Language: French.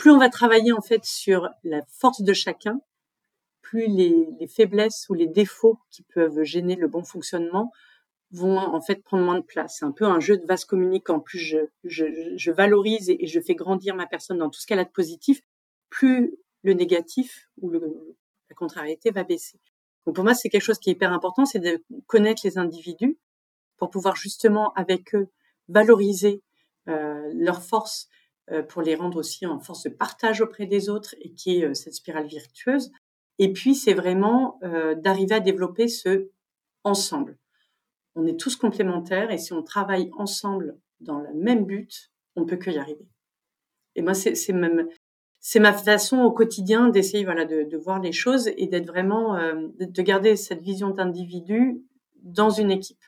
plus on va travailler en fait sur la force de chacun, plus les, les faiblesses ou les défauts qui peuvent gêner le bon fonctionnement vont en fait prendre moins de place. C'est un peu un jeu de vase communicant. Plus je, valorise et je fais grandir ma personne dans tout ce qu'elle a de positif, plus le négatif ou la contrariété va baisser. Donc pour moi, c'est quelque chose qui est hyper important, c'est de connaître les individus pour pouvoir justement avec eux valoriser euh, leurs forces pour les rendre aussi en force de partage auprès des autres et qui est euh, cette spirale virtueuse. Et puis c'est vraiment euh, d'arriver à développer ce ensemble on est tous complémentaires et si on travaille ensemble dans le même but, on peut que y arriver. Et moi, c'est même c'est ma façon au quotidien d'essayer voilà de, voir les choses et d'être vraiment euh, de garder cette vision d'individu dans une équipe.